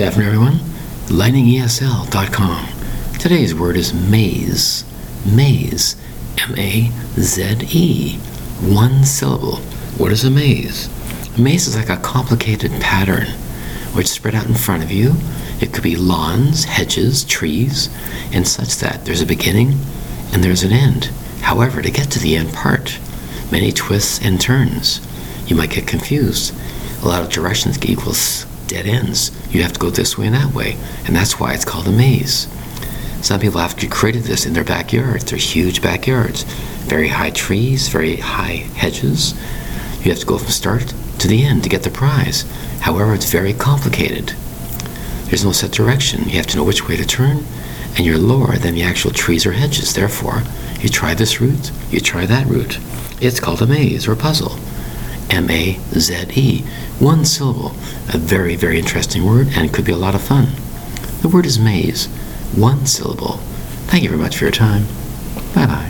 Good afternoon, everyone. LightningESL.com. Today's word is maze. Maze. M A Z E. One syllable. What is a maze? A maze is like a complicated pattern which spread out in front of you. It could be lawns, hedges, trees, and such that there's a beginning and there's an end. However, to get to the end part, many twists and turns. You might get confused. A lot of directions equals dead ends. You have to go this way and that way, and that's why it's called a maze. Some people have created this in their backyards. They're huge backyards, very high trees, very high hedges. You have to go from start to the end to get the prize. However, it's very complicated. There's no set direction. You have to know which way to turn, and you're lower than the actual trees or hedges. Therefore, you try this route, you try that route. It's called a maze or puzzle. M A Z E. One syllable. A very, very interesting word, and could be a lot of fun. The word is maze. One syllable. Thank you very much for your time. Bye bye.